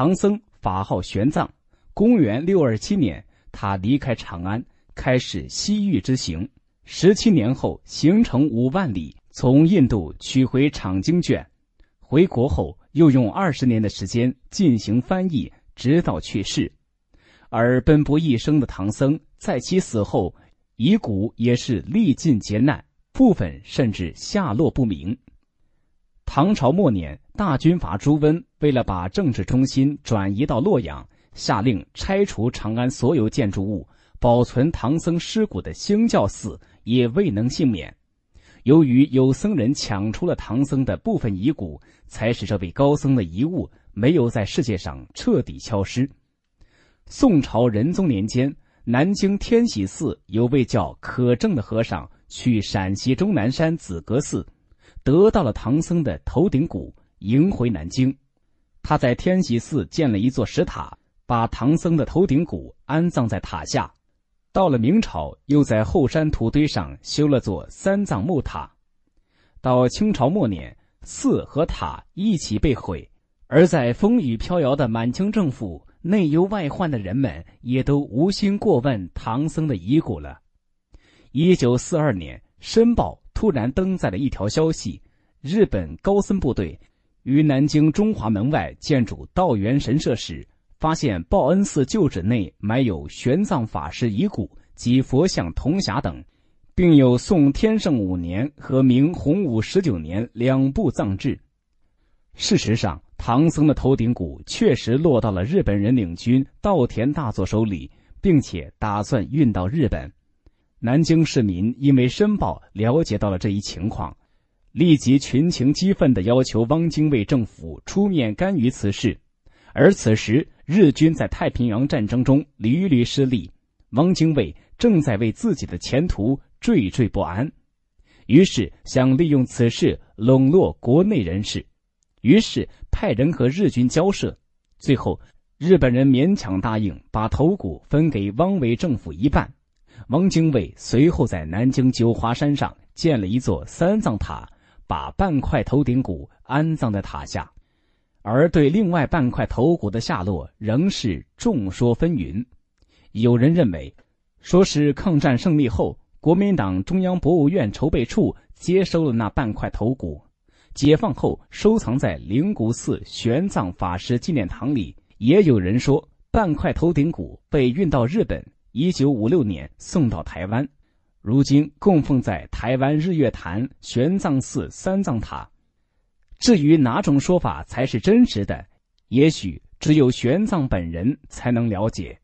唐僧法号玄奘，公元六二七年，他离开长安，开始西域之行。十七年后，行程五万里，从印度取回《场经卷》，回国后又用二十年的时间进行翻译，直到去世。而奔波一生的唐僧，在其死后，遗骨也是历尽劫难，部分甚至下落不明。唐朝末年，大军阀朱温为了把政治中心转移到洛阳，下令拆除长安所有建筑物，保存唐僧尸骨的兴教寺。也未能幸免。由于有僧人抢出了唐僧的部分遗骨，才使这位高僧的遗物没有在世界上彻底消失。宋朝仁宗年间，南京天喜寺有位叫可正的和尚去陕西终南山紫阁寺，得到了唐僧的头顶骨，迎回南京。他在天喜寺建了一座石塔，把唐僧的头顶骨安葬在塔下。到了明朝，又在后山土堆上修了座三藏木塔。到清朝末年，寺和塔一起被毁，而在风雨飘摇的满清政府，内忧外患的人们也都无心过问唐僧的遗骨了。一九四二年，《申报》突然登载了一条消息：日本高僧部队于南京中华门外建筑道元神社时。发现报恩寺旧址内埋有玄奘法师遗骨及佛像、铜匣等，并有宋天圣五年和明洪武十九年两部葬制。事实上，唐僧的头顶骨确实落到了日本人领军稻田大佐手里，并且打算运到日本。南京市民因为申报了解到了这一情况，立即群情激愤地要求汪精卫政府出面干预此事，而此时。日军在太平洋战争中屡屡失利，汪精卫正在为自己的前途惴惴不安，于是想利用此事笼络国内人士，于是派人和日军交涉，最后日本人勉强答应把头骨分给汪伪政府一半，汪精卫随后在南京九华山上建了一座三藏塔，把半块头顶骨安葬在塔下。而对另外半块头骨的下落仍是众说纷纭。有人认为，说是抗战胜利后，国民党中央博物院筹备处接收了那半块头骨，解放后收藏在灵谷寺玄奘法师纪念堂里。也有人说，半块头顶骨被运到日本，一九五六年送到台湾，如今供奉在台湾日月潭玄奘寺三藏塔。至于哪种说法才是真实的，也许只有玄奘本人才能了解。